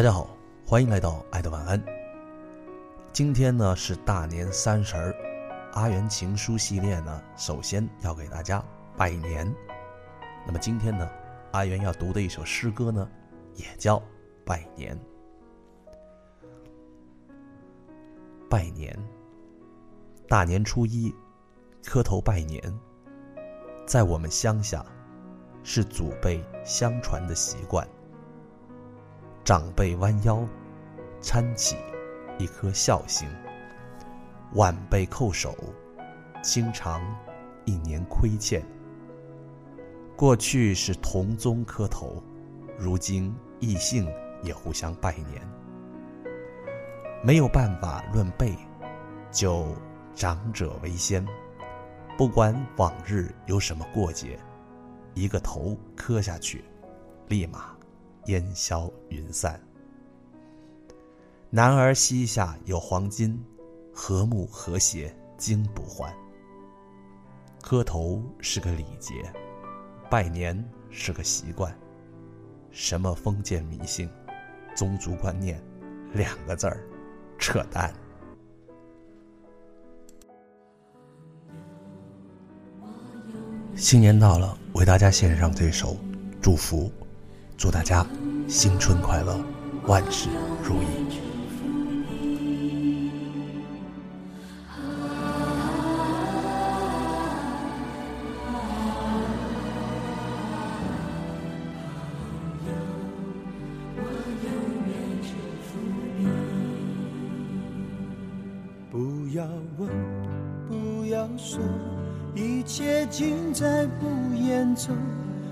大家好，欢迎来到爱的晚安。今天呢是大年三十儿，阿元情书系列呢，首先要给大家拜年。那么今天呢，阿元要读的一首诗歌呢，也叫拜年。拜年，大年初一，磕头拜年，在我们乡下，是祖辈相传的习惯。长辈弯腰，搀起一颗孝心；晚辈叩首，清偿一年亏欠。过去是同宗磕头，如今异姓也互相拜年。没有办法论辈，就长者为先。不管往日有什么过节，一个头磕下去，立马。烟消云散。男儿膝下有黄金，和睦和谐金不换。磕头是个礼节，拜年是个习惯。什么封建迷信、宗族观念，两个字儿，扯淡。新年到了，为大家献上这首祝福。祝大家新春快乐，万事如意。不要问，不要说，一切尽在不言中。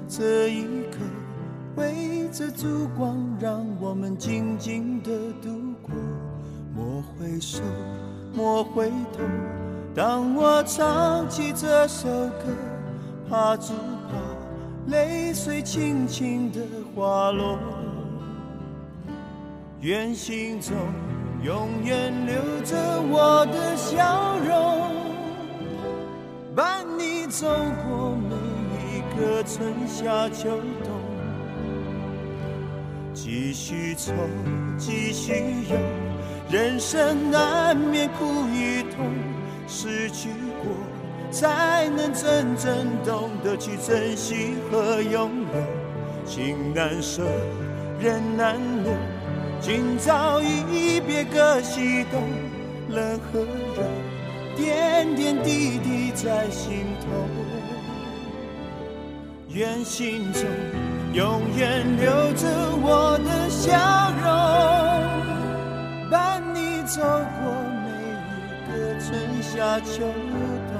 这一刻。围着烛光，让我们静静的度过。莫回首，莫回头。当我唱起这首歌，怕只怕泪水轻轻的滑落。愿心中永远留着我的笑容，伴你走过每一个春夏秋冬。继续愁，继续忧，人生难免苦与痛，失去过才能真正懂得去珍惜和拥有。情难舍，人难留，今朝一别各西东，冷和热，点点滴滴在心头，愿心中。永远留春夏秋冬。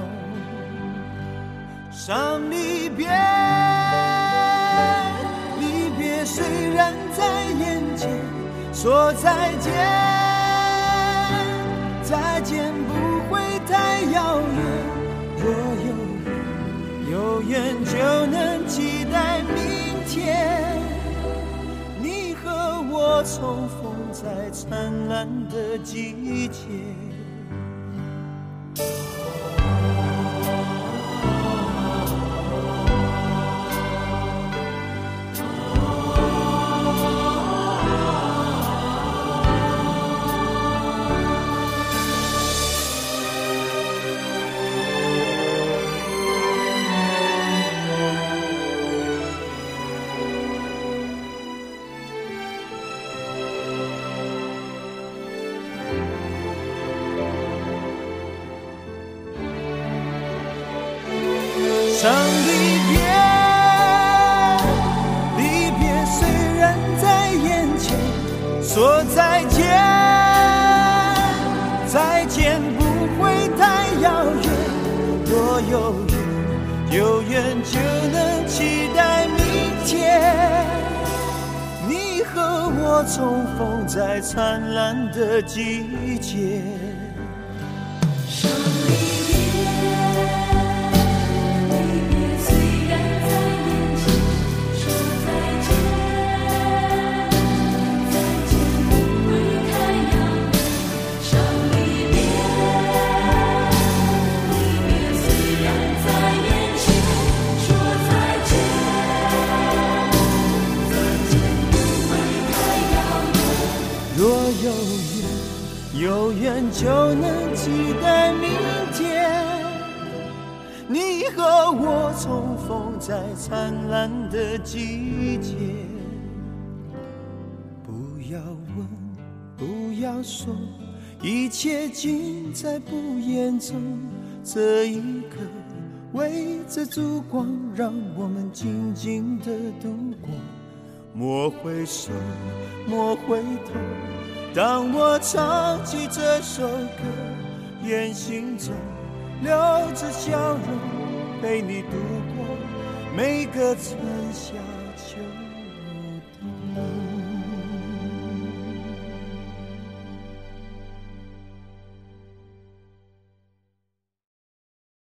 伤离别，离别虽然在眼前，说再见，再见不会太遥远。若有缘，有缘就能期待明。天，你和我重逢在灿烂的季节。伤离别，离别虽然在眼前，说再见，再见不会太遥远。若有缘，有缘就能期待明天，你和我重逢在灿烂的季节。就能期待明天。你和我重逢在灿烂的季节。不要问，不要说，一切尽在不言中。这一刻，围着烛光，让我们静静的度过。莫回首，莫回头。当我唱起这首歌，眼心中留着笑容，陪你度过每个春夏秋。